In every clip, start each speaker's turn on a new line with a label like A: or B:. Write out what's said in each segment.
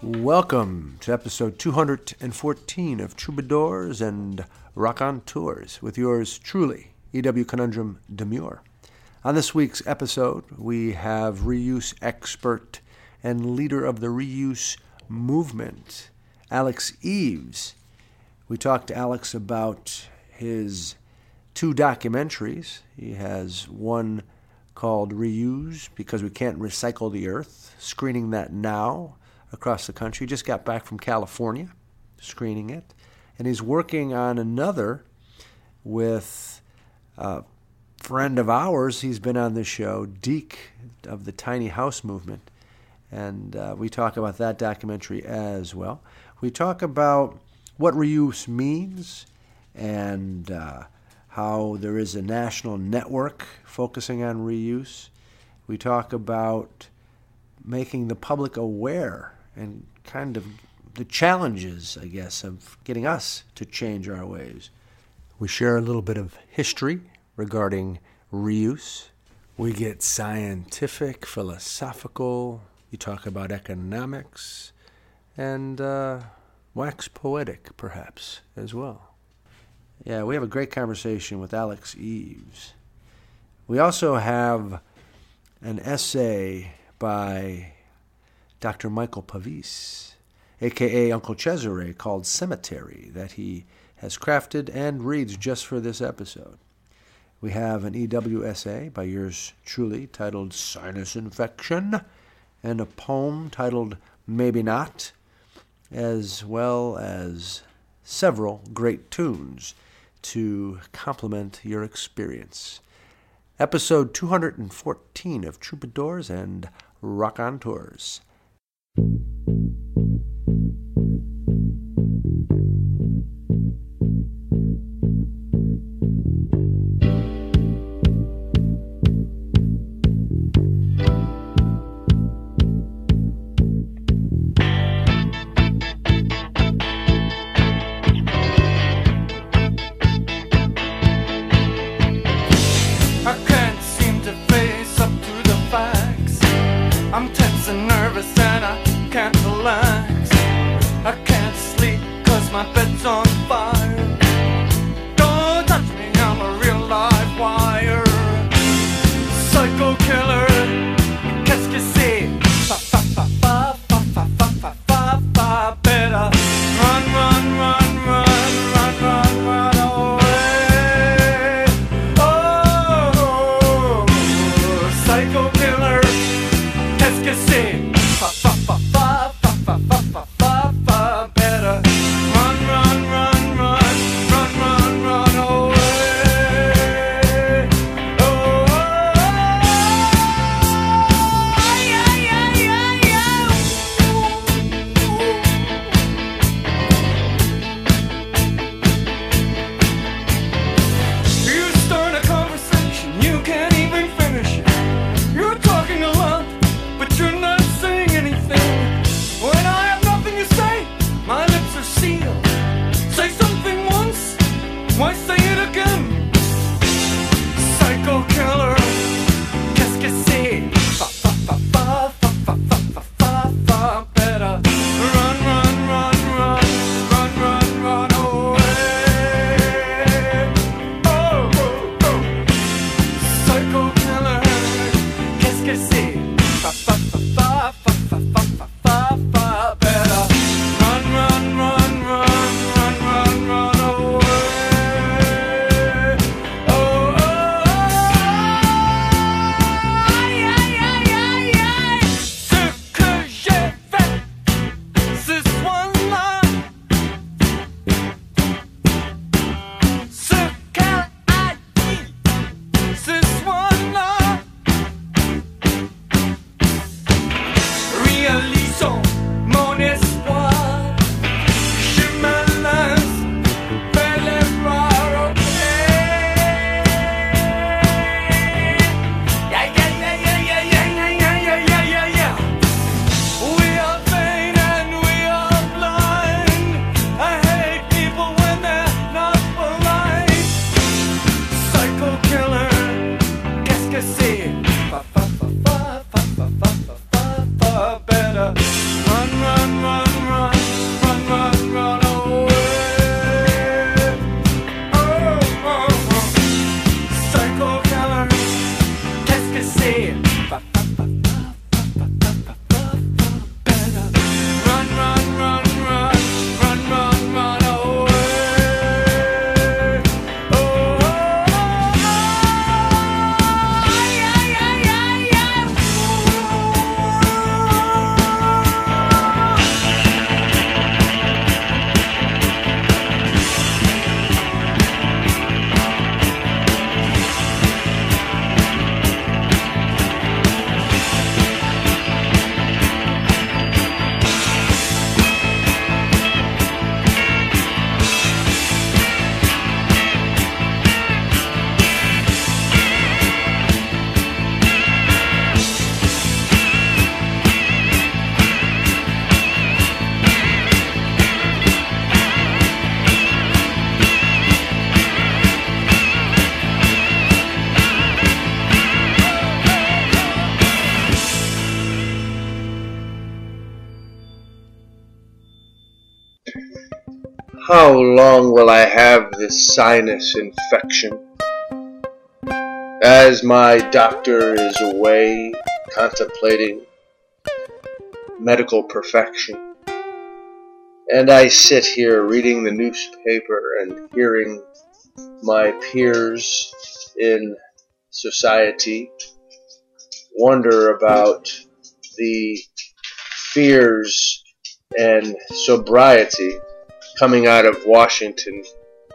A: Welcome to episode 214 of Troubadours and Raconteurs with yours truly, E.W. Conundrum Demure. On this week's episode, we have reuse expert and leader of the reuse movement, Alex Eaves. We talked to Alex about his two documentaries. He has one called Reuse Because We Can't Recycle the Earth, screening that now across the country. Just got back from California, screening it. And he's working on another with a friend of ours. He's been on the show, Deek of the Tiny House Movement. And uh, we talk about that documentary as well. We talk about what reuse means and uh, how there is a national network focusing on reuse. We talk about making the public aware and kind of the challenges, I guess, of getting us to change our ways. We share a little bit of history regarding reuse. We get scientific, philosophical. You talk about economics and uh, wax poetic, perhaps, as well. Yeah, we have a great conversation with Alex Eaves. We also have an essay by Dr. Michael Pavis, aka Uncle Cesare, called Cemetery, that he has crafted and reads just for this episode. We have an EW essay by yours truly titled Sinus Infection, and a poem titled Maybe Not, as well as several great tunes to complement your experience. Episode 214 of Troubadours and Raconteurs.
B: How long will I have this sinus infection? As my doctor is away contemplating medical perfection, and I sit here reading the newspaper and hearing my peers in society wonder about the fears and sobriety coming out of Washington,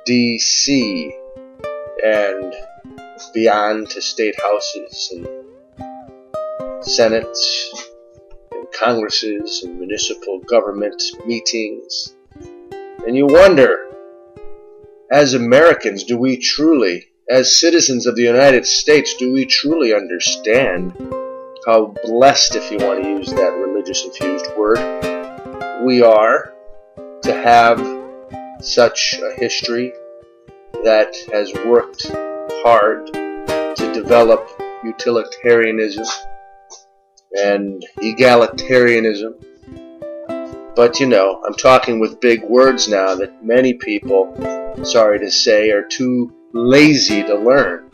B: D.C., and beyond to state houses and senates and congresses and municipal government meetings. And you wonder, as Americans, do we truly, as citizens of the United States, do we truly understand how blessed, if you want to use that religious infused word, we are to have such a history that has worked hard to develop utilitarianism and egalitarianism. But you know, I'm talking with big words now that many people, sorry to say, are too lazy to learn.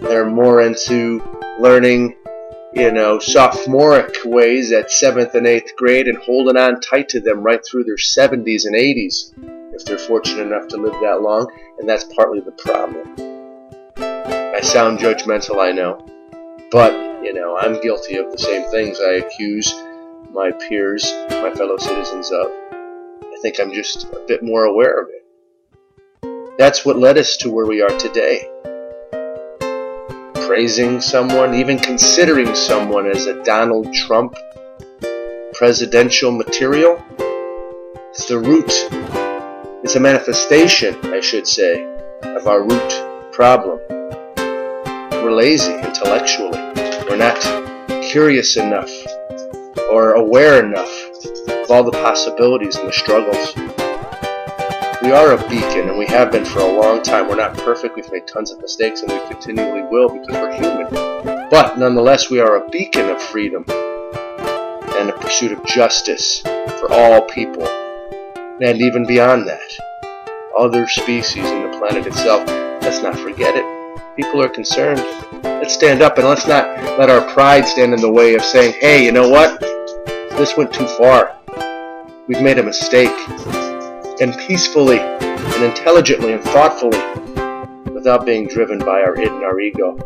B: They're more into learning, you know, sophomoric ways at 7th and 8th grade and holding on tight to them right through their 70s and 80s if they're fortunate enough to live that long, and that's partly the problem. I sound judgmental, I know, but, you know, I'm guilty of the same things I accuse my peers, my fellow citizens of. I think I'm just a bit more aware of it. That's what led us to where we are today. Praising someone, even considering someone as a Donald Trump presidential material, it's the root it's a manifestation, I should say, of our root problem. We're lazy intellectually. We're not curious enough or aware enough of all the possibilities and the struggles. We are a beacon, and we have been for a long time. We're not perfect. We've made tons of mistakes, and we continually will because we're human. But nonetheless, we are a beacon of freedom and a pursuit of justice for all people and even beyond that. Other species in the planet itself. Let's not forget it. People are concerned. Let's stand up and let's not let our pride stand in the way of saying, hey, you know what? This went too far. We've made a mistake. And peacefully and intelligently and thoughtfully, without being driven by our id and our ego,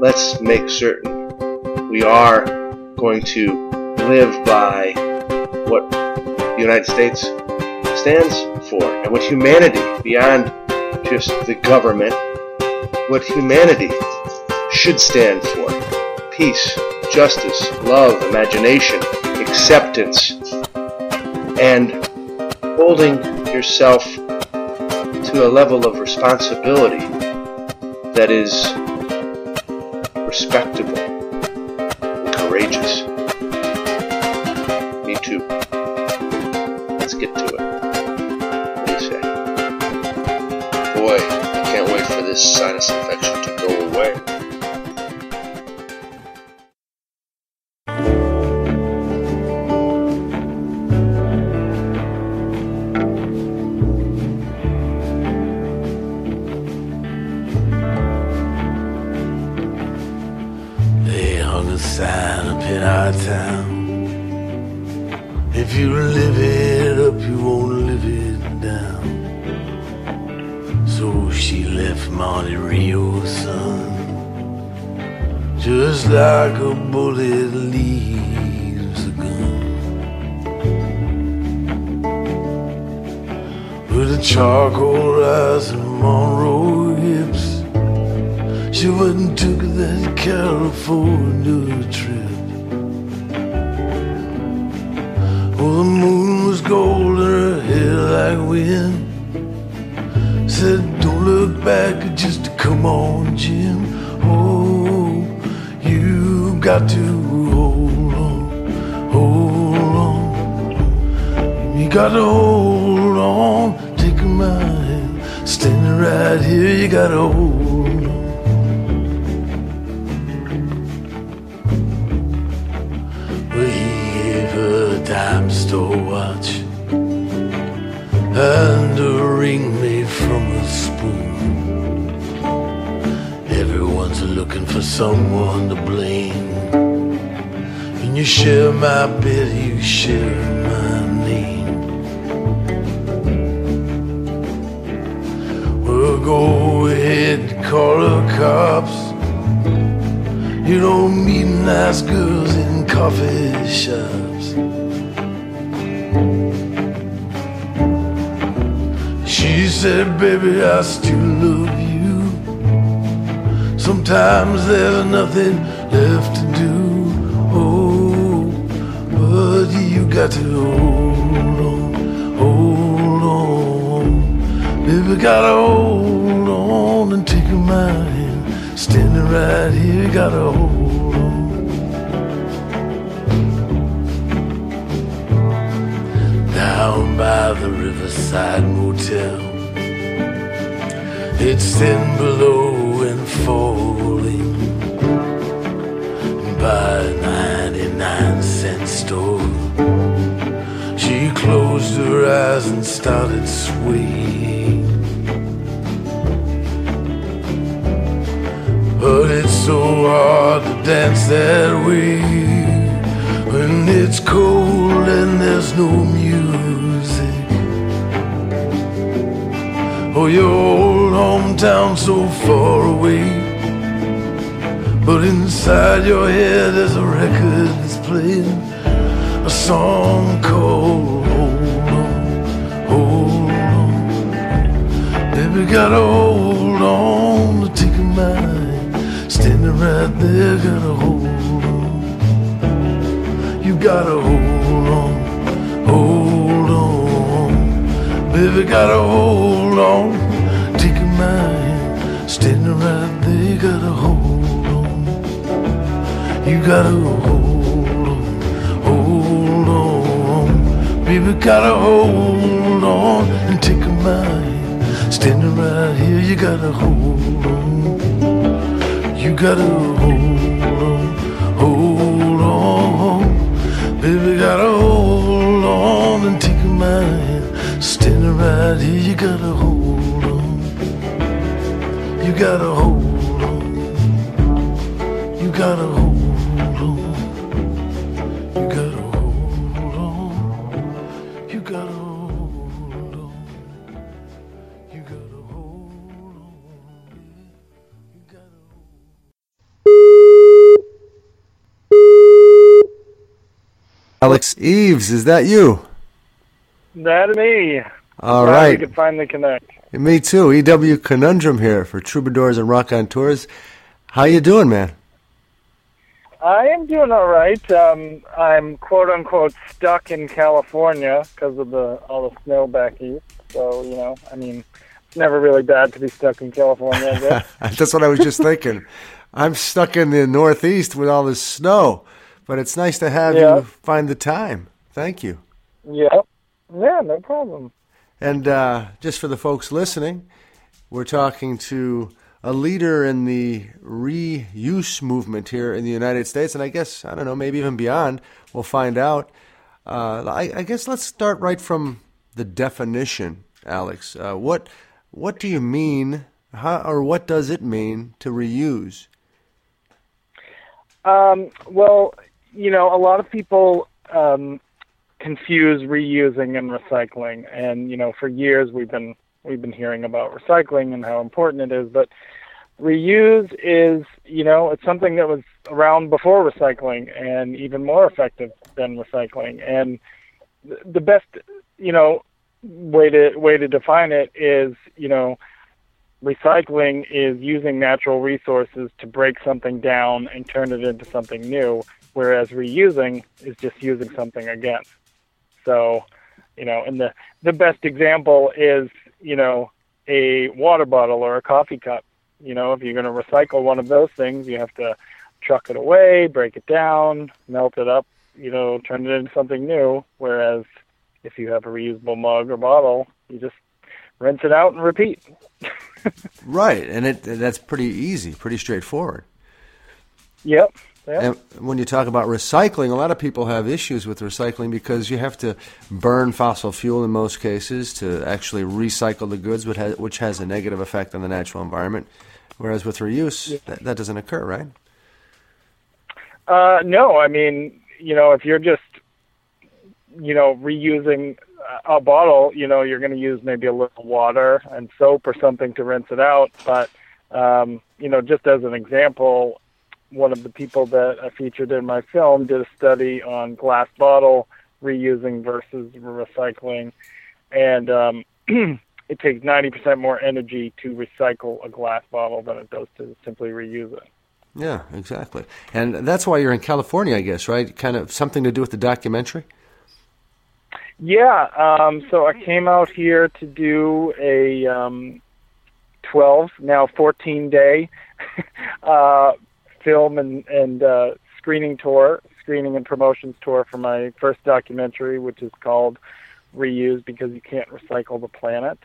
B: let's make certain we are going to live by what the United States stands for and what humanity, beyond just the government, what humanity should stand for. Peace, justice, love, imagination, acceptance, and holding yourself to a level of responsibility that is respectable and courageous. Me too. Let's get to it. This sinus infection to go away.
C: And you
D: share my bed, you share my name. Well, go ahead, call the cops. You don't meet nice girls in coffee shops. She said, baby, I still love you. Sometimes there's nothing left got to hold on, hold on. Baby, gotta hold on and take my hand. Standing right here, gotta hold on. Down by the riverside motel. It's thin below and falling by a 99 cent store. Closed her eyes and started swaying. But it's so hard to dance that way when it's cold and there's no music. Oh, your old hometown so far away. But inside your head there's a record that's playing a song called Baby, gotta hold on to take a mind. Standing right there, gotta hold on. You gotta hold on, hold on. Baby, gotta hold on. Take a mind. Standing right there, gotta hold on. You gotta hold on, hold on. Baby, gotta hold on and take a mind. Standing right here, you gotta hold on. You gotta hold on, hold on. Baby, gotta hold on and take my hand. Standing right here, you gotta hold on. You gotta hold on. You gotta hold
A: Eaves, is that you?
E: That me.
A: All
E: Glad
A: right.
E: We could finally connect.
A: Me too. EW Conundrum here for Troubadours and Raconteurs. How you doing, man?
E: I am doing all right. Um, I'm quote unquote stuck in California because of the all the snow back east. So you know, I mean, it's never really bad to be stuck in California.
A: That's what I was just thinking. I'm stuck in the Northeast with all this snow, but it's nice to have
E: Yeah.
A: you find the time. Thank you.
E: yeah. Yeah. No problem.
A: And uh, just for the folks listening, we're talking to a leader in the reuse movement here in the United States, and I guess, I don't know, maybe even beyond. We'll find out. Uh, I, I guess let's start right from the definition, Alex. Uh, what, what do you mean, how, or what does it mean to reuse?
E: Um, well, you know, a lot of people um, confuse reusing and recycling, and you know, for years we've been we've been hearing about recycling and how important it is, but reuse is, you know, it's something that was around before recycling and even more effective than recycling. And th- the best, you know, way to way to define it is, you know, recycling is using natural resources to break something down and turn it into something new, whereas reusing is just using something again. So, you know, and the the best example is, you know, a water bottle or a coffee cup. You know, if you're going to recycle one of those things, you have to truck it away, break it down, melt it up, you know, turn it into something new. Whereas if you have a reusable mug or bottle, you just rinse it out and repeat.
A: Right, and it that's pretty easy, pretty straightforward.
E: Yep. Yeah.
A: And when you talk about recycling, a lot of people have issues with recycling because you have to burn fossil fuel in most cases to actually recycle the goods, which has, which has a negative effect on the natural environment. Whereas with reuse, that, that doesn't occur, right?
E: Uh, no, I mean, you know, if you're just, you know, reusing a bottle, you know, you're going to use maybe a little water and soap or something to rinse it out. But, um, you know, just as an example, one of the people that I featured in my film did a study on glass bottle reusing versus recycling, and um, it takes 90% more energy to recycle a glass bottle than it does to simply reuse it.
A: Yeah, exactly. And that's why you're in California, I guess, right? Kind of something to do with the documentary?
E: Yeah, um, so I came out here to do a um, 12, now 14 day uh, film and, and uh, screening tour, screening and promotions tour for my first documentary, which is called Reuse Because You Can't Recycle the Planet.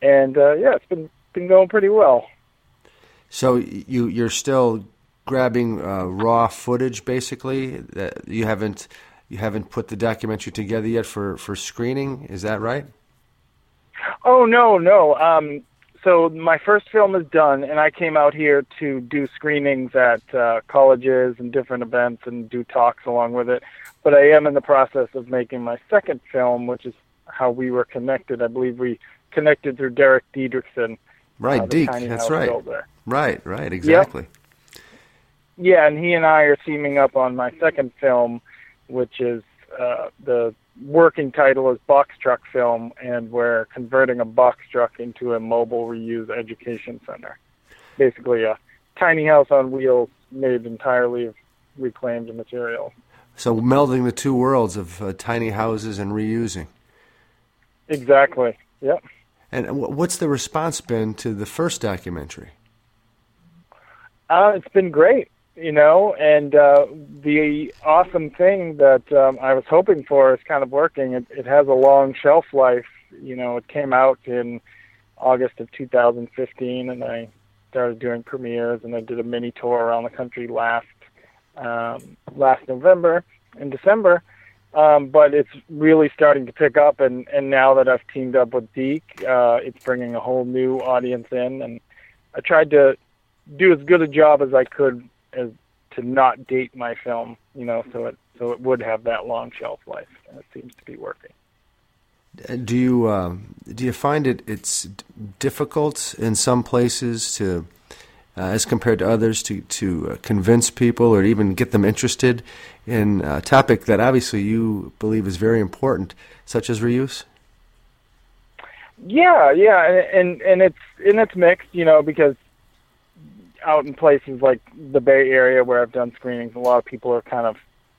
E: And uh, yeah, it's been been going pretty well.
A: So you you're still grabbing uh, raw footage, basically. That you haven't you haven't put the documentary together yet for for screening. Is that right?
E: Oh no, no. Um, so my first film is done, and I came out here to do screenings at uh, colleges and different events and do talks along with it. But I am in the process of making my second film, which is how we were connected. I believe we connected through Derek Diedricksen.
A: Right,
E: uh,
A: Deek. That's right.
E: Builder.
A: Right, right, exactly.
E: Yep. Yeah, and he and I are teaming up on my second film, which is uh, the working title is Box Truck Film, and we're converting a box truck into a mobile reuse education center. Basically, a tiny house on wheels made entirely of reclaimed material.
A: So melding the two worlds of uh, tiny houses and reusing.
E: Exactly. Yep.
A: And what's the response been to the first documentary?
E: Uh, it's been great you know, and uh, the awesome thing that um, I was hoping for is kind of working. It, it has a long shelf life. You know, it came out in August of 2015, and I started doing premieres, and I did a mini tour around the country last um, last November and December. Um, but it's really starting to pick up, and, and now that I've teamed up with Deek, uh, it's bringing a whole new audience in, and I tried to do as good a job as I could as to not date my film, you know, so it so it would have that long shelf life, and it seems to be working.
A: Uh, do you uh, do you find it it's difficult in some places to, uh, as compared to others, to to uh, convince people or even get them interested in a topic that obviously you believe is very important, such as reuse?
E: Yeah, yeah, and and, and it's and it's mixed, you know, because out in places like the Bay Area where I've done screenings, a lot of people are kind of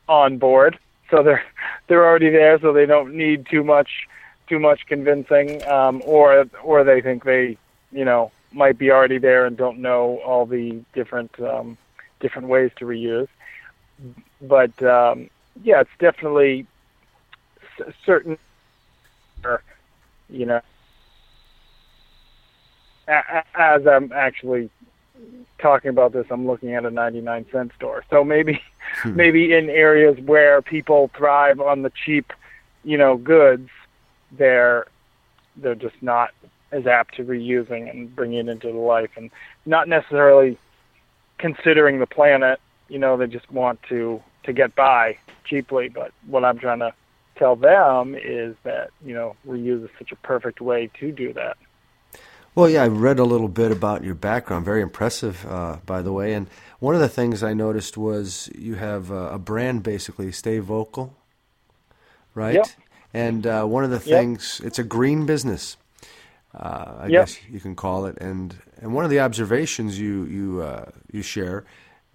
E: on board, so they're they're already there, so they don't need too much too much convincing, um, or or they think they you know might be already there and don't know all the different um, different ways to reuse. But um, yeah, it's definitely certain, you know, as I'm actually talking about this, I'm looking at a 99 cent store. So maybe, hmm. maybe in areas where people thrive on the cheap, you know, goods, they're they're just not as apt to reusing and bringing it into the life, and not necessarily considering the planet. You know, they just want to to get by cheaply. But what I'm trying to tell them is that you know reuse is such a perfect way to do that.
A: Well, yeah, I read a little bit about your background. Very impressive, uh, by the way. And one of the things I noticed was you have uh, a brand, basically, Stay Vocal, right?
E: Yep.
A: And uh, one of the things, yep. it's a green business, uh, I yep. guess you can call it. And and one of the observations you you uh, you share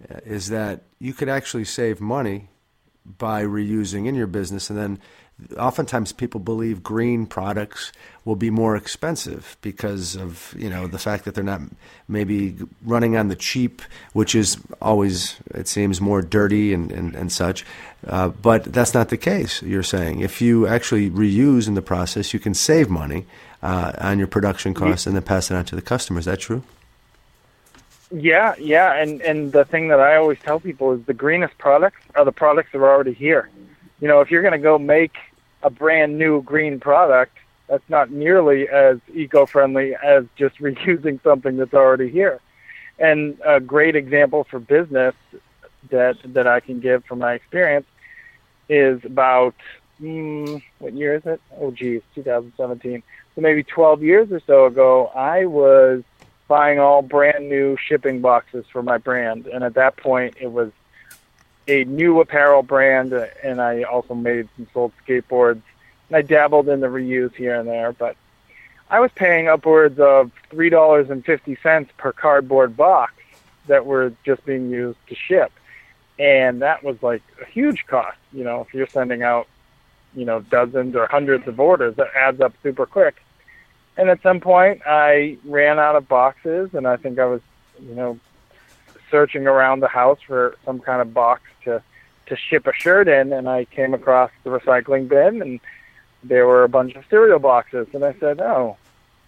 A: uh, is that you could actually save money by reusing in your business, and then oftentimes people believe green products will be more expensive because of you know the fact that they're not maybe running on the cheap, which is always it seems more dirty and and, and such. Uh, but that's not the case. You're saying if you actually reuse in the process, you can save money uh, on your production costs and then pass it on to the customer. Is that true?
E: Yeah, yeah, and and the thing that I always tell people is the greenest products are the products that are already here. You know, if you're going to go make a brand new green product, that's not nearly as eco-friendly as just reusing something that's already here. And a great example for business that that I can give from my experience is about mm, what year is it? Oh, geez, 2017. So maybe 12 years or so ago, I was buying all brand new shipping boxes for my brand, and at that point, it was a new apparel brand, uh, and I also made some sold skateboards, and I dabbled in the reuse here and there, but I was paying upwards of three dollars and fifty cents per cardboard box that were just being used to ship, and that was like a huge cost. You know, if you're sending out, you know, dozens or hundreds of orders, that adds up super quick. And at some point, I ran out of boxes, and I think I was, you know, searching around the house for some kind of box to to ship a shirt in, and I came across the recycling bin, and there were a bunch of cereal boxes, and I said, "Oh,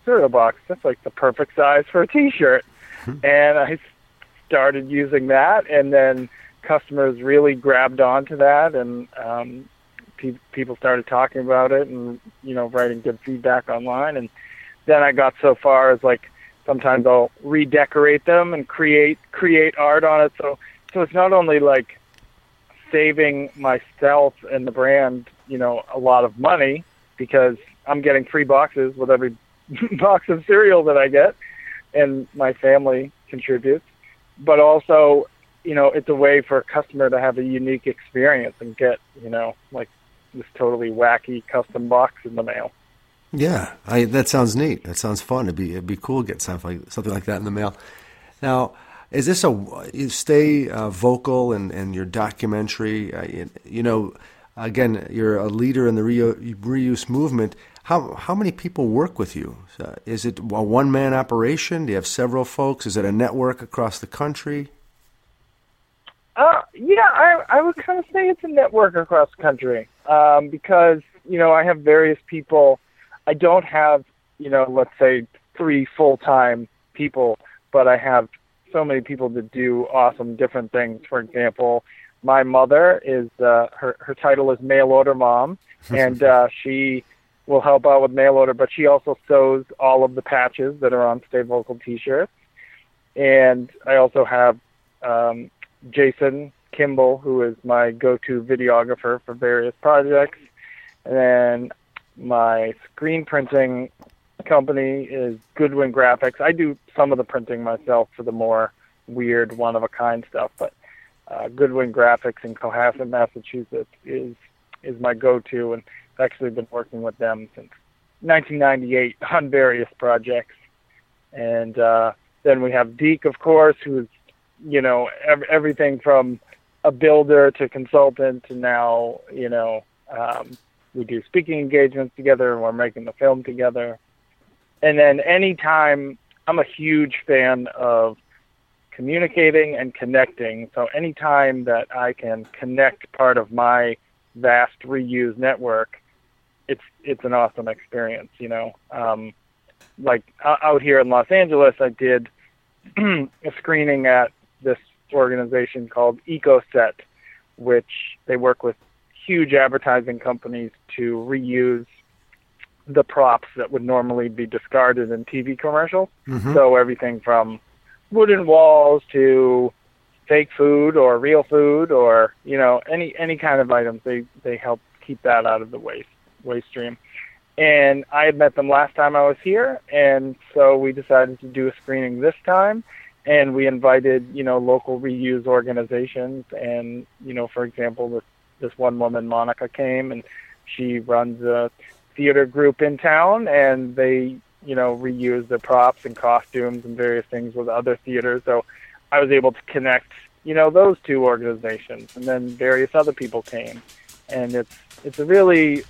E: cereal box, that's like the perfect size for a T-shirt." and I started using that, and then customers really grabbed onto that, and um, pe- people started talking about it, and you know, writing good feedback online, and then I got so far as like sometimes I'll redecorate them and create create art on it. So so it's not only like saving myself and the brand, you know, a lot of money because I'm getting free boxes with every box of cereal that I get and my family contributes. But also, you know, it's a way for a customer to have a unique experience and get, you know, like this totally wacky custom box in the mail.
A: Yeah, I, that sounds neat. That sounds fun. It'd be it'd be cool to get something like something like that in the mail. Now, is this a you stay uh, vocal and and your documentary? Uh, you, you, know, again, you're a leader in the reuse movement. How how many people work with you? Uh, is it a one man operation? Do you have several folks? Is it a network across the country?
E: Uh, yeah, I I would kind of say it's a network across the country um, because you know I have various people I don't have, you know, let's say three full time people, but I have so many people that do awesome different things. For example, my mother is uh, her her title is mail order mom, and uh, she will help out with mail order, but she also sews all of the patches that are on Stay Vocal T-shirts. And I also have um, Jason Kimball, who is my go-to videographer for various projects. And then my screen printing company is Goodwin Graphics. I do some of the printing myself for the more weird, one of a kind stuff, but uh, Goodwin Graphics in Cohasset, Massachusetts is is my go-to, and I've actually been working with them since 1998 on various projects. And uh, then we have Deek, of course, who's you know ev- everything from a builder to consultant to now you know um, we do speaking engagements together and we're making the film together. And then anytime I'm a huge fan of communicating and connecting. So anytime that I can connect part of my vast reuse network, it's it's an awesome experience. You know, um, like out here in Los Angeles, I did a screening at this organization called EcoSet, which they work with huge advertising companies to reuse the props that would normally be discarded in TV commercials. Mm-hmm. So everything from wooden walls to fake food or real food or you know any any kind of items they they help keep that out of the waste waste stream. And I had met them last time I was here, and so we decided to do a screening this time. And we invited, you know, local reuse organizations, and you know, for example, the this one woman, Monica, came and she runs a theater group in town, and they, you know, reuse the props and costumes and various things with other theaters. So I was able to connect, you know, those two organizations, and then various other people came, and it's it's a really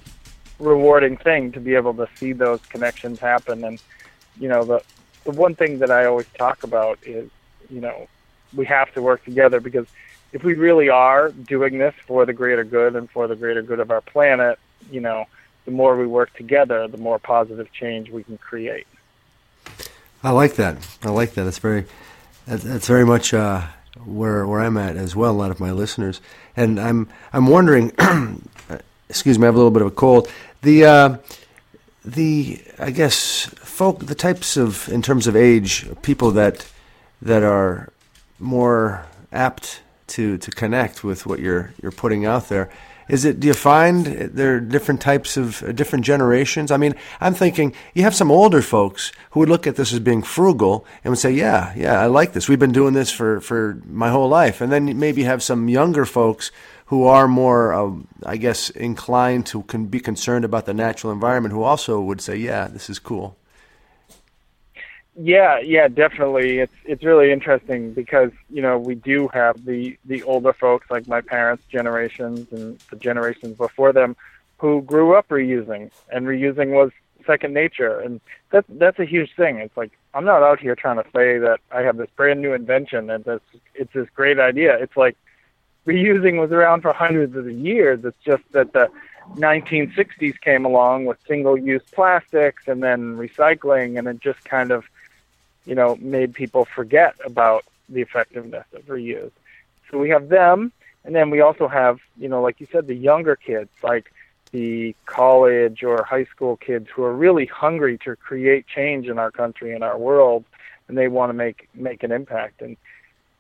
E: rewarding thing to be able to see those connections happen. And you know, the the one thing that I always talk about is, you know, we have to work together because if we really are doing this for the greater good and for the greater good of our planet, you know, the more we work together, the more positive change we can create.
A: I like that. I like that. It's very, That, that's very much uh, where where I'm at as well. A lot of my listeners, and I'm I'm wondering. excuse me, I have a little bit of a cold. The uh, the I guess folk the types of in terms of age people that that are more apt to to connect with what you're you're putting out there. Is it? Do you find there are different types of uh, different generations? I mean, I'm thinking you have some older folks who would look at this as being frugal and would say, "Yeah, yeah, I like this. We've been doing this for for my whole life." And then maybe have some younger folks who are more, uh, I guess, inclined to be concerned about the natural environment, who also would say, "Yeah, this is cool."
E: Yeah, yeah, definitely. It's it's really interesting because you know we do have the the older folks like my parents' generations and the generations before them who grew up reusing, and reusing was second nature, and that's that's a huge thing. It's like I'm not out here trying to say that I have this brand new invention and this it's this great idea. It's like reusing was around for hundreds of years. It's just that the 1960s came along with single-use plastics and then recycling, and it just kind of you know, made people forget about the effectiveness of reuse. So we have them, and then we also have, you know, like you said, the younger kids, like the college or high school kids who are really hungry to create change in our country and our world, and they want to make make an impact. And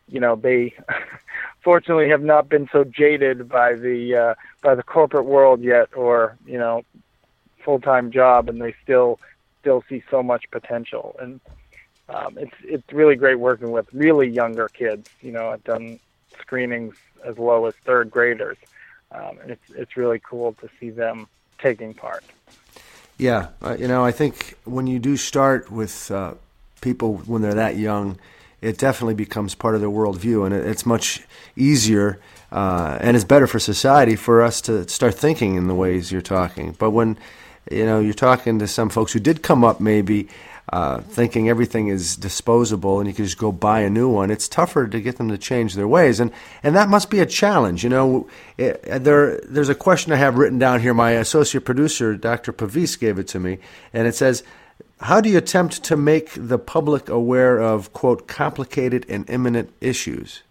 E: you know, they fortunately have not been so jaded by the uh, by the corporate world yet, or you know, full time job, and they still still see so much potential. And um, it's it's really great working with really younger kids. You know, I've done screenings as low as third graders, um, and it's it's really cool to see them taking part.
A: Yeah, uh, you know, I think when you do start with uh, people when they're that young, it definitely becomes part of their worldview, and it, it's much easier uh, and it's better for society for us to start thinking in the ways you're talking. But when you know you're talking to some folks who did come up maybe uh, thinking everything is disposable and you can just go buy a new one, it's tougher to get them to change their ways, and and that must be a challenge. You know, it, there there's a question I have written down here. My associate producer, Dr. Pavis, gave it to me, and it says. How do you attempt to make the public aware of, quote, complicated and imminent issues?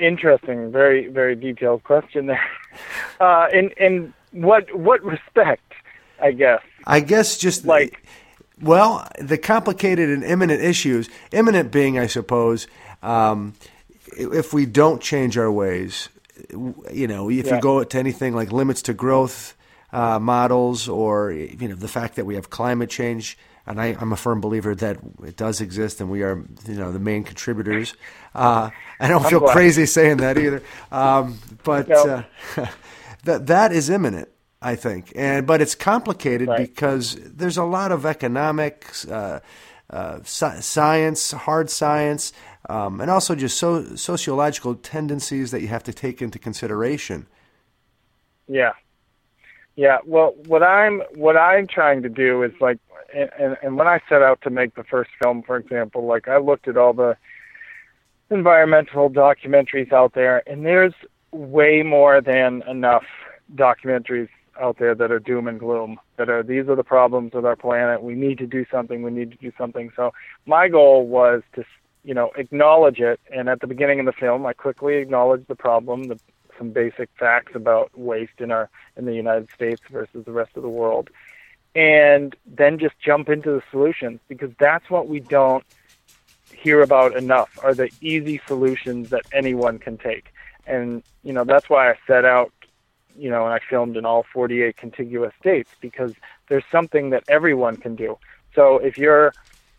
E: Interesting, very, very detailed question there. Uh, in in what what respect? I guess.
A: I guess just
E: like,
A: well, the complicated and imminent issues, imminent being, I suppose, um, if we don't change our ways, you know, if yeah. you go to anything like limits to growth uh, models, or you know, the fact that we have climate change, and I, am a firm believer that it does exist, and we are, you know, the main contributors. Uh, I don't I'm feel glad. crazy saying that either, um, but no. uh, that that is imminent. I think, and but it's complicated right. because there's a lot of economics, uh, uh, science, hard science, um, and also just so, sociological tendencies that you have to take into consideration.
E: Yeah, yeah. Well, what I'm what I'm trying to do is like, and, and when I set out to make the first film, for example, like I looked at all the environmental documentaries out there, and there's way more than enough documentaries out there that are doom and gloom, that are these are the problems with our planet. We need to do something. We need to do something. So my goal was to, you know, acknowledge it. And at the beginning of the film, I quickly acknowledged the problem, the, some basic facts about waste in our in the United States versus the rest of the world, and then just jump into the solutions because that's what we don't hear about enough are the easy solutions that anyone can take. And you know that's why I set out you know, and I filmed in all 48 contiguous states because there's something that everyone can do. So if you're,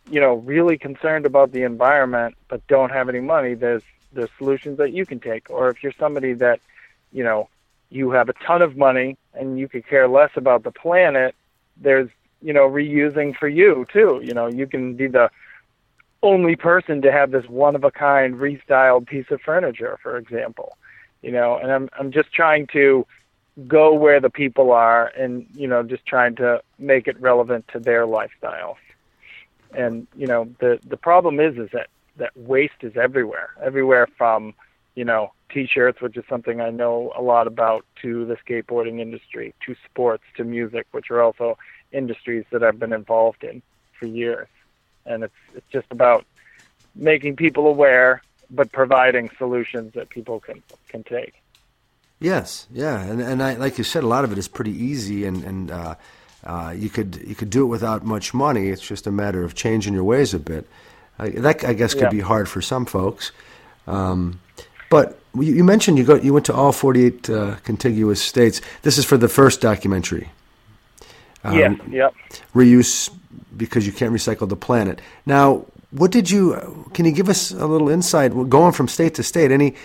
E: you know, really concerned about the environment but don't have any money, there's there's solutions that you can take. Or if you're somebody that, you know, you have a ton of money and you could care less about the planet, there's, you know, reusing for you too. You know, you can be the only person to have this one of a kind restyled piece of furniture, for example. You know, and I'm I'm just trying to go where the people are and you know just trying to make it relevant to their lifestyle and you know the the problem is is that that waste is everywhere everywhere from you know t-shirts which is something i know a lot about to the skateboarding industry to sports to music which are also industries that i've been involved in for years and it's it's just about making people aware, but providing solutions that people can can take.
A: Yes, yeah, and and I, like you said, a lot of it is pretty easy, and and uh, uh, you could you could do it without much money. It's just a matter of changing your ways a bit. I, that I guess could
E: Yeah.
A: be hard for some folks. Um, but you, you mentioned you go you went to all 48 uh, contiguous states. This is for the first documentary. Um,
E: yeah, yep.
A: reuse because you can't recycle the planet. Now, what did you? Can you give us a little insight? Going from state to state, any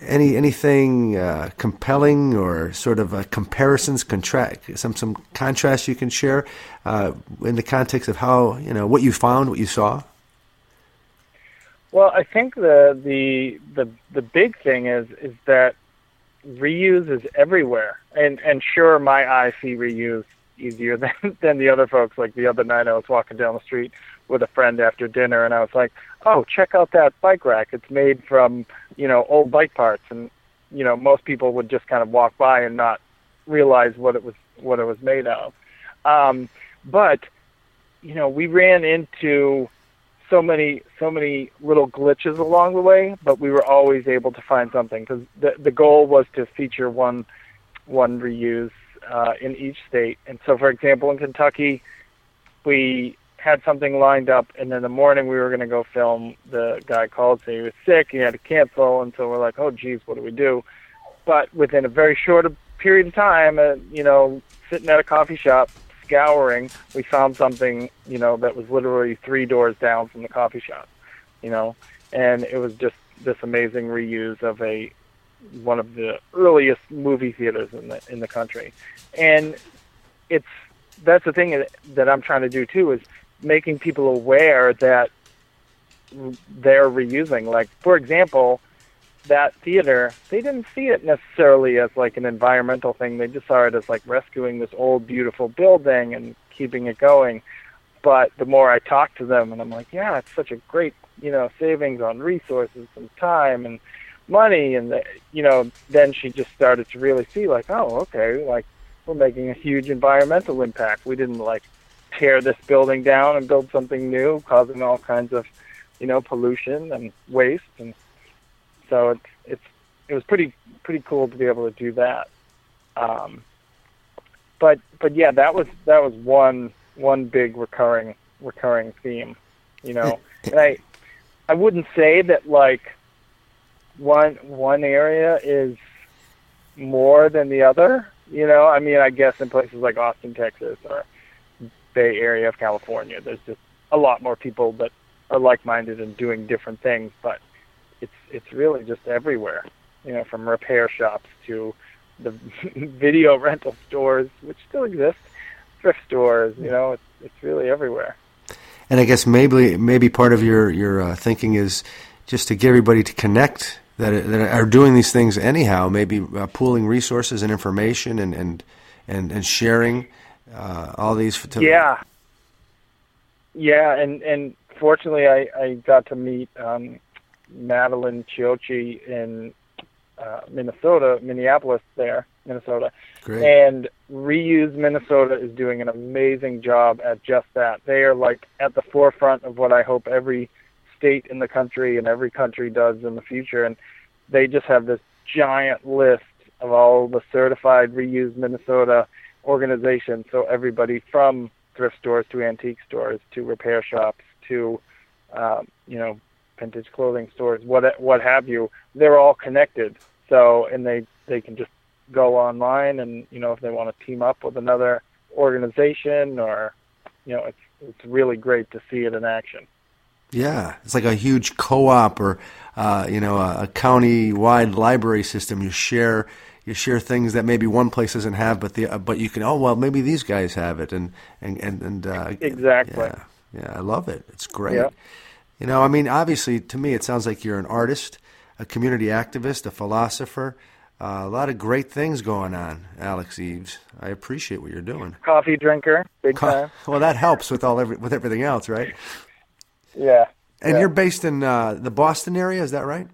A: any anything uh, compelling or sort of comparisons, contract some some contrast you can share uh, in the context of how you know what you found, what you saw.
E: Well, I think the the the the big thing is is that reuse is everywhere, and and sure, my eye see reuse easier than than the other folks. Like the other night, I was walking down the street with a friend after dinner, and I was like, "Oh, check out that bike rack! It's made from you know old bike parts." And you know, most people would just kind of walk by and not realize what it was what it was made of. Um, but you know, we ran into so many so many little glitches along the way, but we were always able to find something because the the goal was to feature one one reuse uh, in each state. And so, for example, in Kentucky, we had something lined up, and in the morning we were going to go film. The guy called, saying he was sick, he had to cancel, and so we're like, oh, geez, what do we do? But within a very short period of time, uh, you know, sitting at a coffee shop scouring, we found something, you know, that was literally three doors down from the coffee shop, you know, and it was just this amazing reuse of a one of the earliest movie theaters in the in the country, and it's that's the thing that I'm trying to do too is making people aware that they're reusing. Like for example, that theater, they didn't see it necessarily as like an environmental thing. They just saw it as like rescuing this old beautiful building and keeping it going. But the more I talk to them and I'm like, yeah, it's such a great, you know, savings on resources and time and money and the, you know, then she just started to really see like, oh, okay, like we're making a huge environmental impact. We didn't like tear this building down and build something new, causing all kinds of, you know, pollution and waste and so it's it's it was pretty pretty cool to be able to do that. Um, but but yeah, that was that was one one big recurring recurring theme, you know. and I I wouldn't say that like one one area is more than the other. You know, I mean, I guess in places like Austin, Texas, or Bay Area of California, there's just a lot more people that are like-minded and doing different things. But it's it's really just everywhere. You know, from repair shops to the video rental stores, which still exist, thrift stores. You know, it's it's really everywhere.
A: And I guess maybe maybe part of your your uh, thinking is just to get everybody to connect that that are doing these things anyhow. Maybe uh, pooling resources and information and and and, and sharing uh, all these. To,
E: Yeah. Yeah, and and fortunately, I I got to meet um, Madeline Chiocci in uh, Minnesota, Minneapolis, there, Minnesota.
A: Great.
E: And Reuse Minnesota is doing an amazing job at just that. They are like at the forefront of what I hope every state in the country and every country does in the future. And they just have this giant list of all the certified Reuse Minnesota organizations. So everybody from thrift stores to antique stores to repair shops to, um, you know, vintage clothing stores, what what have you, they're all connected. So and they they can just go online and you know if they want to team up with another organization or you know it's it's really great to see it in action.
A: Yeah, it's like a huge co-op or uh, you know a, a county-wide library system. You share you share things that maybe one place doesn't have, but the uh, but you can oh well maybe these guys have it and and and, and uh,
E: Exactly.
A: yeah yeah I love it. It's great.
E: Yeah.
A: You know, I mean, obviously, to me, it sounds like you're an artist, a community activist, a philosopher. Uh, a lot of great things going on, Alex Eaves. I appreciate what you're doing.
E: Coffee drinker, big time.
A: Well, that helps with all every, with everything else, right?
E: Yeah.
A: And
E: Yeah.
A: you're based in uh, the Boston area, is that right?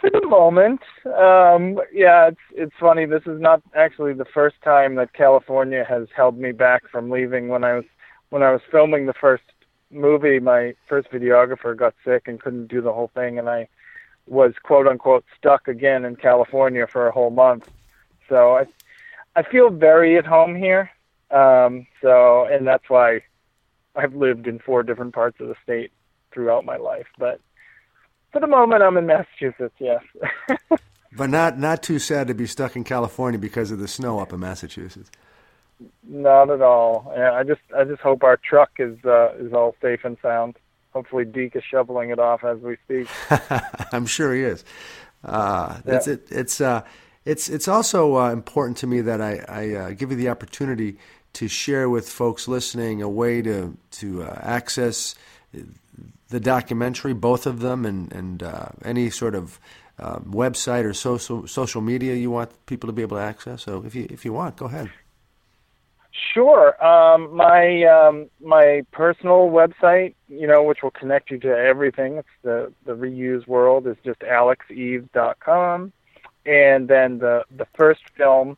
E: For the moment, um, yeah, it's it's funny. This is not actually the first time that California has held me back from leaving. When I was when I was filming the first movie, my first videographer got sick and couldn't do the whole thing, and I was quote unquote stuck again in California for a whole month. So I I feel very at home here. Um, so and that's why I've lived in four different parts of the state throughout my life. But for the moment, I'm in Massachusetts. Yes.
A: but not not too sad to be stuck in California because of the snow up in Massachusetts.
E: Not at all. Yeah, I just I just hope our truck is uh, is all safe and sound. Hopefully, Deek is shoveling it off as we speak.
A: I'm sure he is. Uh, yeah. It's it, it's uh, it's it's also uh, important to me that I, I uh, give you the opportunity to share with folks listening a way to to uh, access the documentary, both of them, and and uh, any sort of uh, website or social social media you want people to be able to access. So if you if you want, go ahead.
E: Sure. Um, my um, my personal website, you know, which will connect you to everything. It's the the reuse world is just alexeaves.com, and then the the first film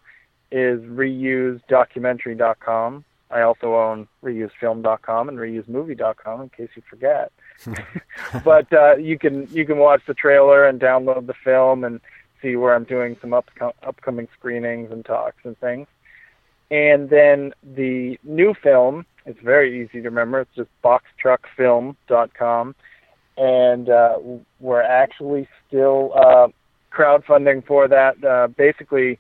E: is reusedocumentary.com. I also own reusefilm.com and reusemovie.com in case you forget. but uh, you can you can watch the trailer and download the film and see where I'm doing some up, upcoming screenings and talks and things. And then the new film, it's very easy to remember. It's just boxtruckfilm.com. And uh, we're actually still uh, crowdfunding for that. Uh, basically,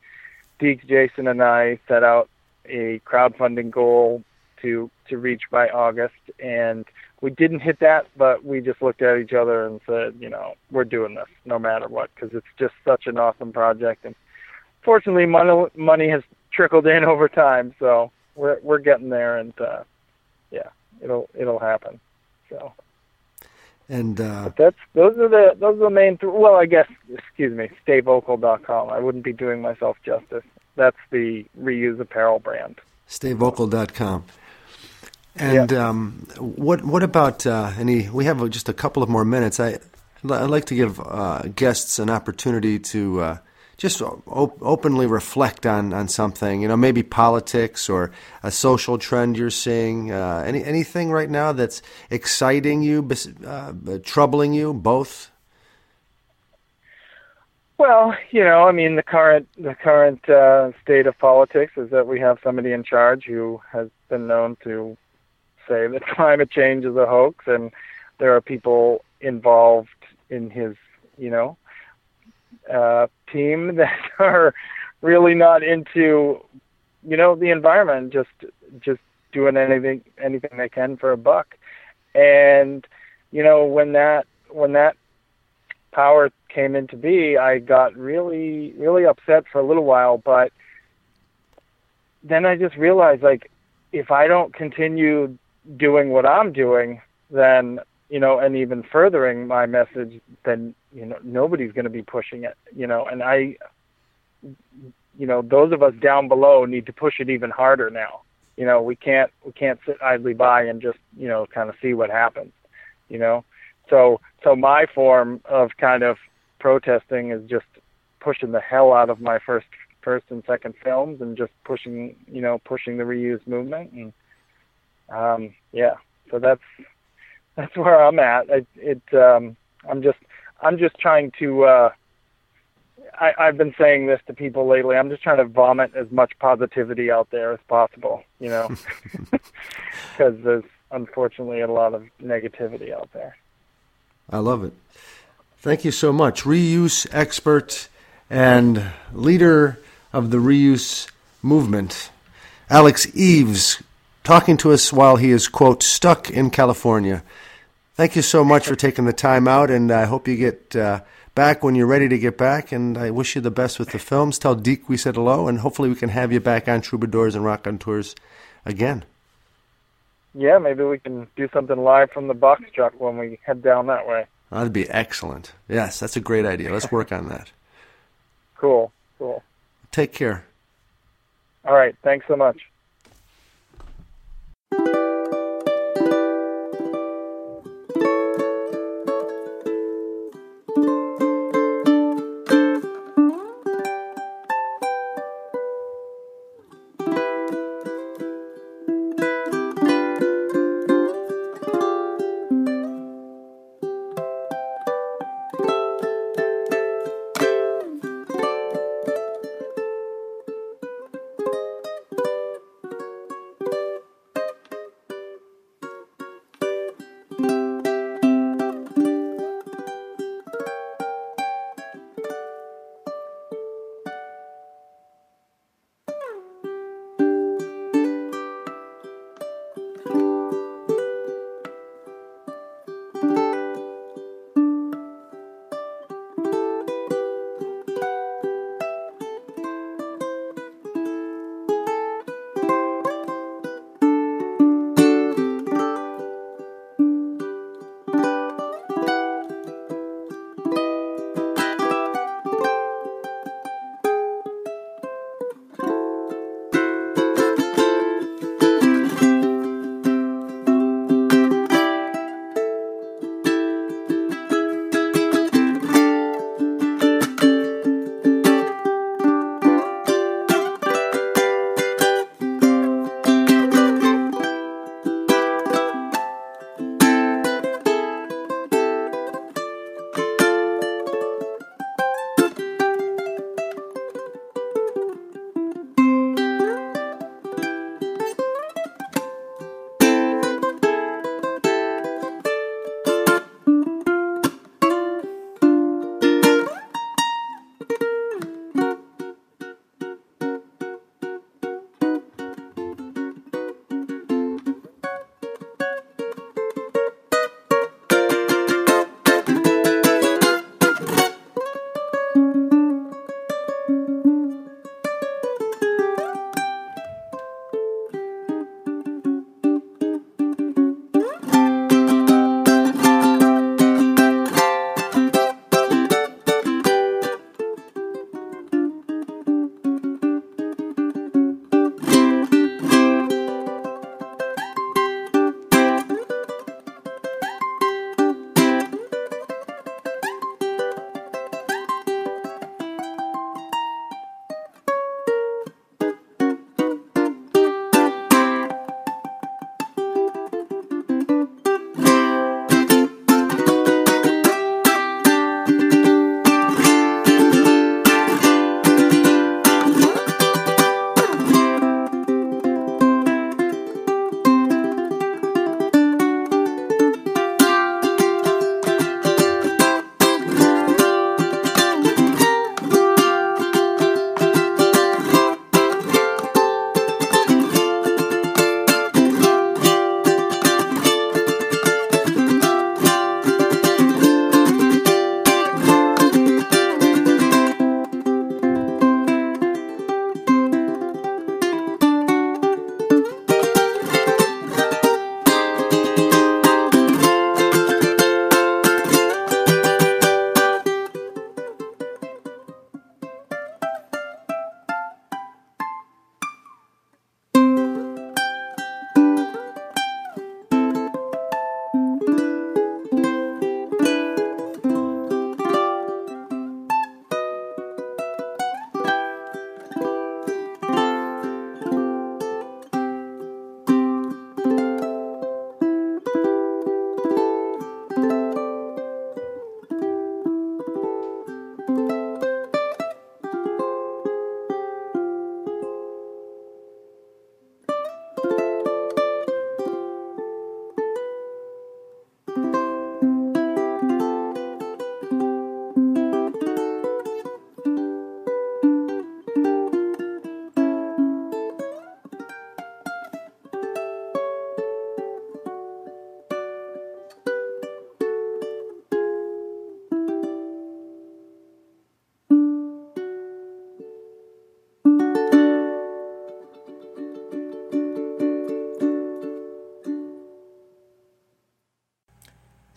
E: Deek, Jason, and I set out a crowdfunding goal to to reach by August, and we didn't hit that, but we just looked at each other and said, you know, we're doing this no matter what because it's just such an awesome project. And fortunately, money money has trickled in over time, so we're we're getting there, and uh, yeah, it'll it'll happen. So.
A: And uh,
E: but that's those are the those are the main. Th- well, I guess excuse me, stayvocal.com. I wouldn't be doing myself justice. That's the reuse apparel brand.
A: Stayvocal.com. And yeah. um, what what about uh, any? We have just a couple of more minutes. I I'd like to give uh, guests an opportunity to uh, just op- openly reflect on, on something. You know, maybe politics or a social trend you're seeing. Uh, any anything right now that's exciting you, uh, troubling you, both.
E: Well, you know, I mean, the current the current uh, state of politics is that we have somebody in charge who has been known to say that climate change is a hoax, and there are people involved in his, you know, uh, team that are really not into, you know, the environment, just just doing anything anything they can for a buck. And you know, when that when that power came into be, I got really really upset for a little while, but then I just realized like if I don't continue doing what I'm doing, then you know, and even furthering my message, then you know nobody's going to be pushing it. You know, and I, you know, those of us down below need to push it even harder now. You know, we can't we can't sit idly by and just you know kind of see what happens. You know, so so my form of kind of protesting is just pushing the hell out of my first first and second films and just pushing you know pushing the reuse movement and um, yeah, so that's that's where I'm at. It, it um, I'm just I'm just trying to. Uh, I, I've been saying this to people lately. I'm just trying to vomit as much positivity out there as possible, you know, because there's unfortunately a lot of negativity out there.
A: I love it. Thank you so much. Reuse expert and leader of the reuse movement, Alex Eaves, talking to us while he is, quote, stuck in California. Thank you so much for taking the time out, and I hope you get uh, back when you're ready to get back. And I wish you the best with the films. Tell Deek we said hello, and hopefully we can have you back on Troubadours and Raconteurs again.
E: Yeah, maybe we can do something live from the box truck when we head down that way.
A: That'd be excellent. Yes, that's a great idea. Let's work on that.
E: Cool, cool.
A: Take care.
E: All right. Thanks so much thank you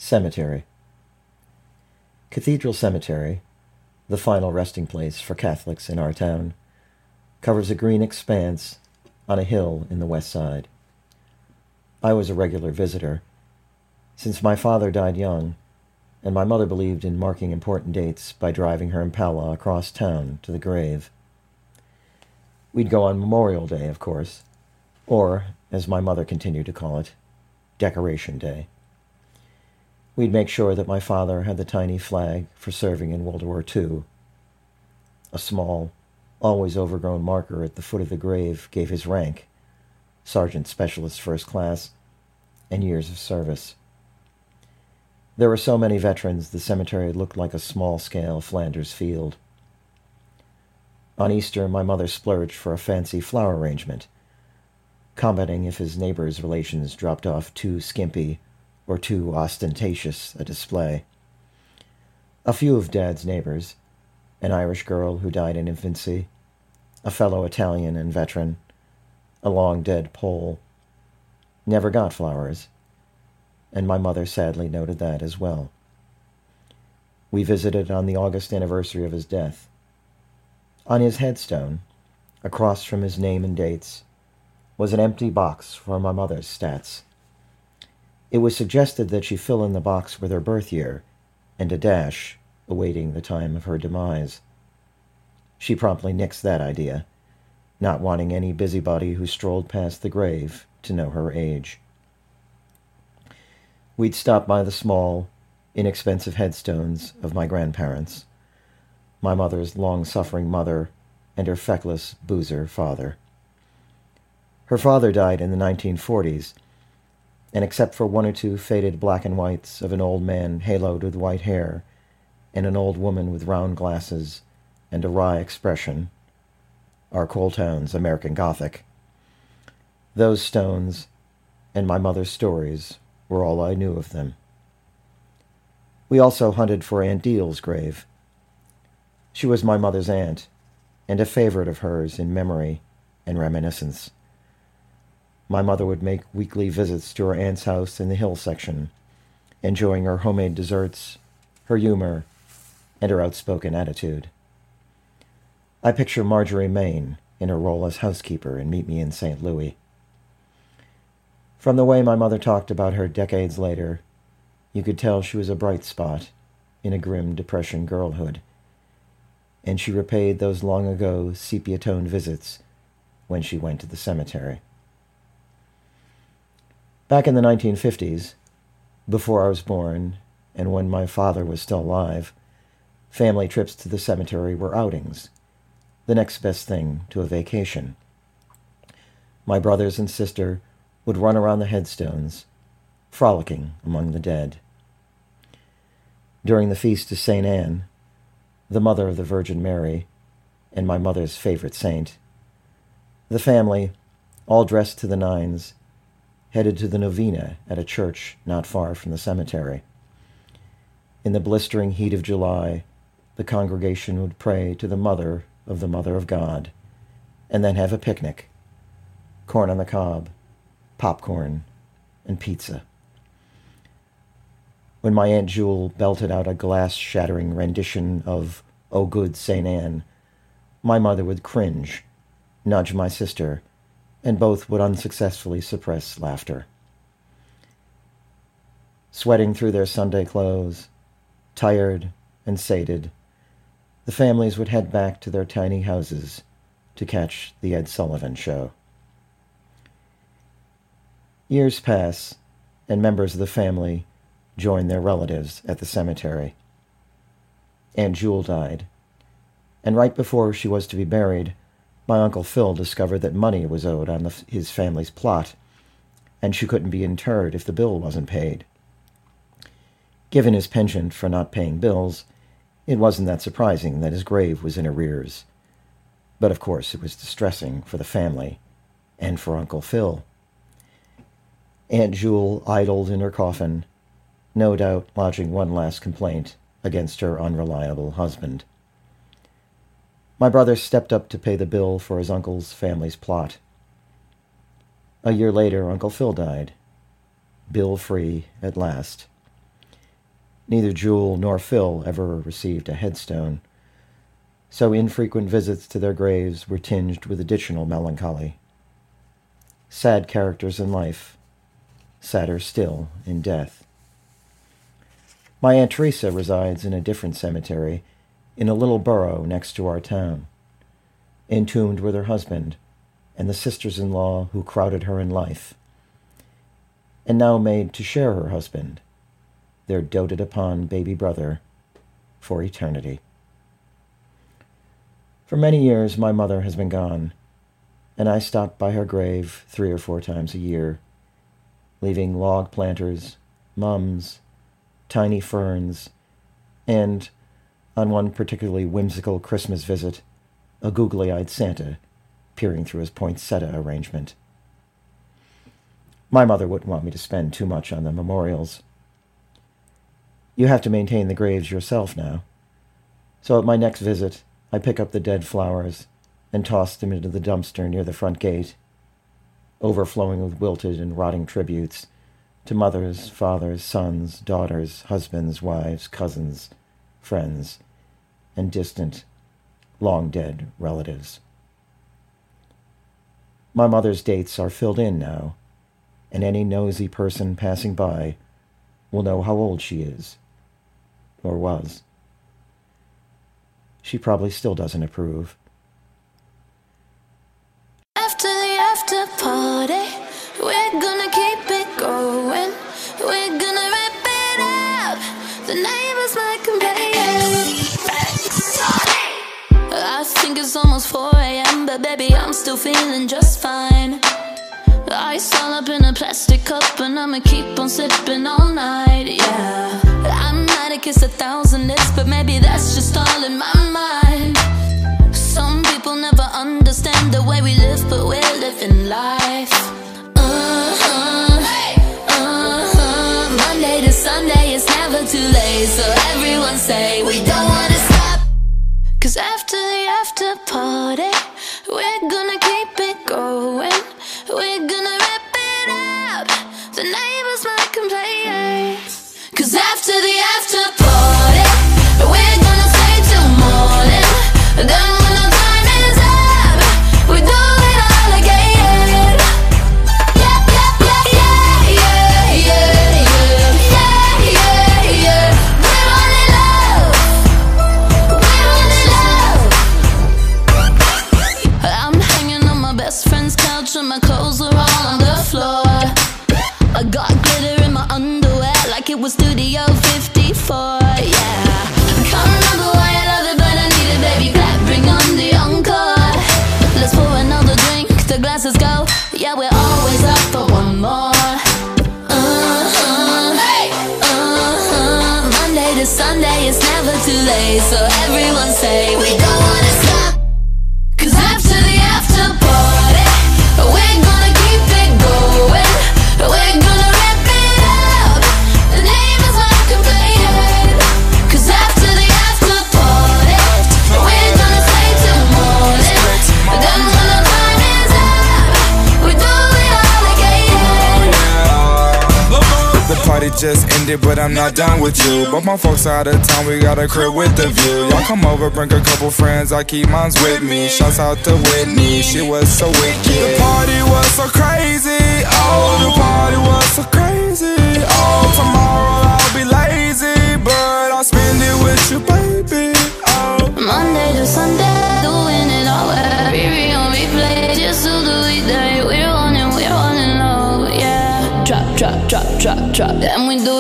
F: Cemetery. Cathedral Cemetery, the final resting place for Catholics in our town, covers a green expanse on a hill in the west side. I was a regular visitor. Since my father died young, and my mother believed in marking important dates by driving her Impala across town to the grave. We'd go on Memorial Day, of course, or, as my mother continued to call it, Decoration Day. We'd make sure that my father had the tiny flag for serving in World War II. A small, always overgrown marker at the foot of the grave gave his rank Sergeant Specialist First Class and years of service. There were so many veterans, the cemetery looked like a small scale Flanders field. On Easter, my mother splurged for a fancy flower arrangement, commenting if his neighbor's relations dropped off too skimpy or too ostentatious a display. A few of Dad's neighbors, an Irish girl who died in infancy, a fellow Italian and veteran, a long dead Pole, never got flowers, and my mother sadly noted that as well. We visited on the August anniversary of his death. On his headstone, across from his name and dates, was an empty box for my mother's stats. It was suggested that she fill in the box with her birth year and a dash awaiting the time of her demise. She promptly nixed that idea, not wanting any busybody who strolled past the grave to know her age. We'd stop by the small, inexpensive headstones of my grandparents, my mother's long suffering mother and her feckless boozer father. Her father died in the 1940s and except for one or two faded black and whites of an old man haloed with white hair and an old woman with round glasses and a wry expression, our coal town's American Gothic. Those stones and my mother's stories were all I knew of them. We also hunted for Aunt Deal's grave. She was my mother's aunt, and a favorite of hers in memory and reminiscence. My mother would make weekly visits to her aunt's house in the hill section, enjoying her homemade desserts, her humor, and her outspoken attitude. I picture Marjorie Main in her role as housekeeper in Meet Me in St. Louis. From the way my mother talked about her decades later, you could tell she was a bright spot in a grim depression girlhood, and she repaid those long ago sepia toned visits when she went to the cemetery. Back in the 1950s, before I was born and when my father was still alive, family trips to the cemetery were outings, the next best thing to a vacation. My brothers and sister would run around the headstones, frolicking among the dead. During the feast of St. Anne, the mother of the Virgin Mary, and my mother's favorite saint, the family, all dressed to the nines, headed to the novena at a church not far from the cemetery. In the blistering heat of July, the congregation would pray to the Mother of the Mother of God, and then have a picnic corn on the cob, popcorn, and pizza. When my Aunt Jewel belted out a glass shattering rendition of O Good St. Anne, my mother would cringe, nudge my sister, and both would unsuccessfully suppress laughter. Sweating through their Sunday clothes, tired and sated, the families would head back to their tiny houses to catch the Ed Sullivan show. Years pass, and members of the family join their relatives at the cemetery. Aunt Jewel died, and right before she was to be buried, my Uncle Phil discovered that money was owed on the, his family's plot, and she couldn't be interred if the bill wasn't paid. Given his penchant for not paying bills, it wasn't that surprising that his grave was in arrears. But of course it was distressing for the family and for Uncle Phil. Aunt Jewel idled in her coffin, no doubt lodging one last complaint against her unreliable husband. My brother stepped up to pay the bill for his uncle's family's plot. A year later, Uncle Phil died. Bill free at last. Neither Jewel nor Phil ever received a headstone, so infrequent visits to their graves were tinged with additional melancholy. Sad characters in life, sadder still in death. My Aunt Teresa resides in a different cemetery, in a little borough next to our town, entombed with her husband and the sisters in law who crowded her in life, and now made to share her husband their doted upon baby brother for eternity. For many years, my mother has been gone, and I stop by her grave three or four times a year, leaving log planters, mums, tiny ferns, and, on one particularly whimsical Christmas visit, a googly eyed Santa peering through his poinsettia arrangement. My mother wouldn't want me to spend too much on the memorials. You have to maintain the graves yourself now. So at my next visit, I pick up the dead flowers and toss them into the dumpster near the front gate, overflowing with wilted and rotting tributes to mothers, fathers, sons, daughters, husbands, wives, cousins, friends, and distant, long dead relatives. My mother's dates are filled in now, and any nosy person passing by will know how old she is or was. She probably still doesn't approve.
G: After the after party, we're gonna think it's almost 4 a.m., but baby, I'm still feeling just fine. Ice all up in a plastic cup, and I'ma keep on sipping all night, yeah. I'm might have kissed a thousand lips, but maybe that's just all in my mind. Some people never understand the way we live, but we're living life. Uh-huh, uh-huh. Monday to Sunday, it's never too late, so everyone say we don't wanna stop. Cause after party, we're gonna keep it going. We're gonna rip it up. The neighbors might complain. Cause after the after party, we're
H: ended, but I'm not done with you. But my folks out of town, we got a crib with the view. Y'all come over, bring a couple friends, I keep mines with me. Shouts out to Whitney, she was so wicked. The party was so crazy, oh, the party was so crazy. Oh, tomorrow I'll be lazy, but I'll spend it with you, baby. Oh.
G: Monday to Sunday, doing it all Riri on replay, just to the weekday. We're running, we're running low, yeah. Drop, drop, drop, drop, drop. And we do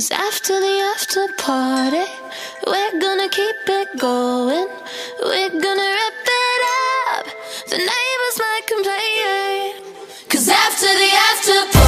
G: Cause after the after party, we're gonna keep it going. We're gonna rip it up. The neighbors might complain. Cause after the after party,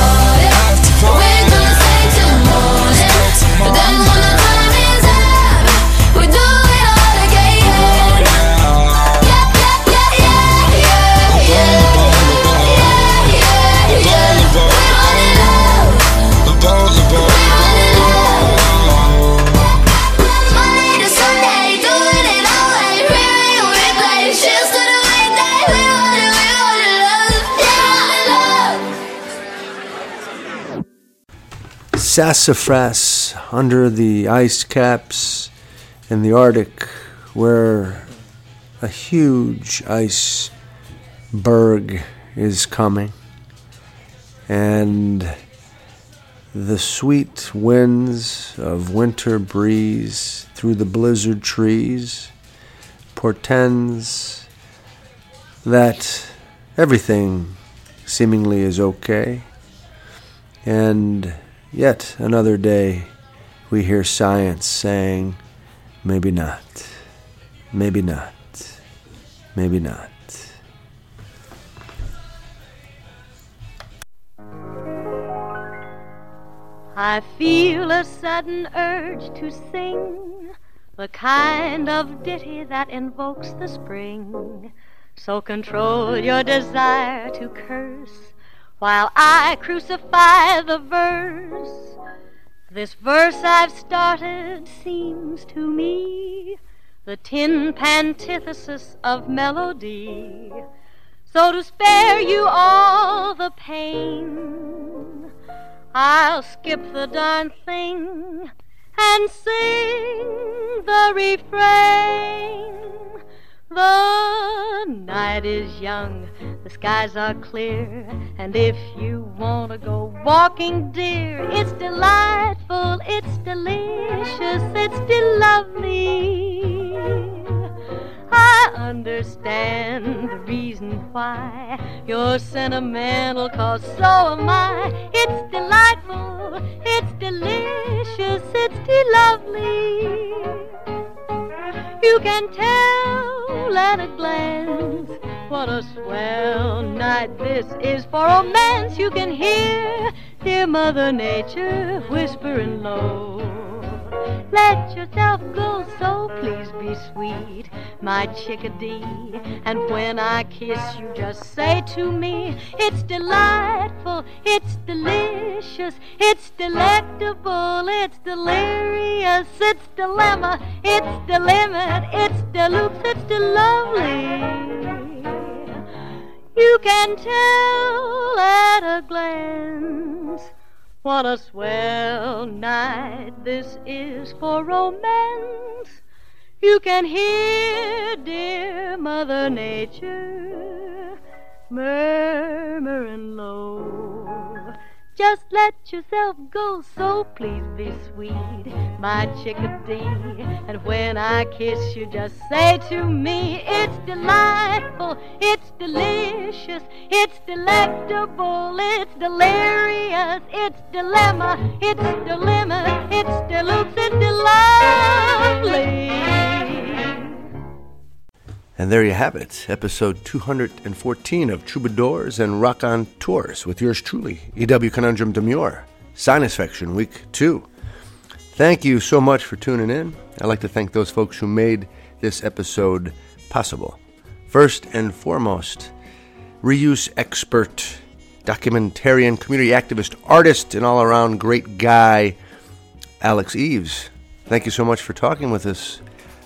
A: sassafras under the ice caps in the Arctic, where a huge iceberg is coming, and the sweet winds of winter breeze through the blizzard trees portends that everything seemingly is okay. And yet another day we hear science saying, maybe not, maybe not, maybe not.
I: I feel a sudden urge to sing the kind of ditty that invokes the spring. So control your desire to curse while I crucify the verse. This verse I've started seems to me the tin pantithesis of melody. So to spare you all the pain, I'll skip the darn thing and sing the refrain. The night is young, skies are clear, and if you want to go walking, dear, it's delightful, it's delicious, it's lovely. I understand the reason why you're sentimental, cause so am I. It's delightful, it's delicious, it's lovely. You can tell at a glance what a swell night this is for romance. You can hear dear Mother Nature whispering low. Let yourself go, so please be sweet, my chickadee. And when I kiss you, just say to me, it's delightful, it's delicious, it's delectable, it's delirious, it's dilemma, it's the limit, it's deluxe, it's the lovely. You can tell at a glance what a swell night this is for romance. You can hear dear Mother Nature murmuring low. Just let yourself go, so please be sweet, my chickadee. And when I kiss you, just say to me, it's delightful, it's delicious, it's delectable, it's delirious, it's dilemma, it's dilemma, it's deluxe, it's lovely.
A: And there you have it, episode 214 of Troubadours and Raconteurs with yours truly, E.W. Conundrum Demure, Sinus Fiction Week 2. Thank you so much for tuning in. I'd like to thank those folks who made this episode possible. First and foremost, reuse expert, documentarian, community activist, artist, and all around great guy, Alex Eaves. Thank you so much for talking with us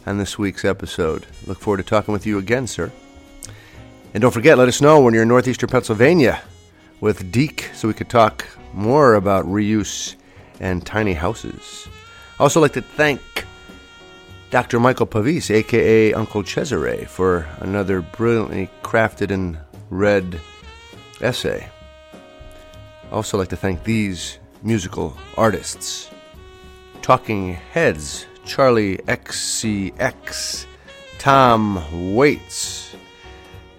A: on this week's episode. Look forward to talking with you again, sir. And don't forget, let us know when you're in northeastern Pennsylvania with Deek so we could talk more about reuse and tiny houses. I also like to thank Dr. Michael Pavis, aka Uncle Cesare, for another brilliantly crafted and read essay. I also like to thank these musical artists Talking Heads, Charli XCX, Tom Waits,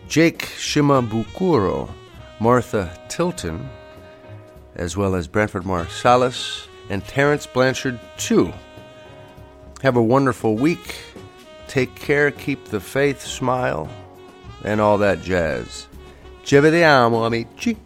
A: Jake Shimabukuro, Martha Tilton, as well as Branford Marsalis and Terence Blanchard, too. Have a wonderful week. Take care, keep the faith, smile, and all that jazz. Ci vediamo, amici.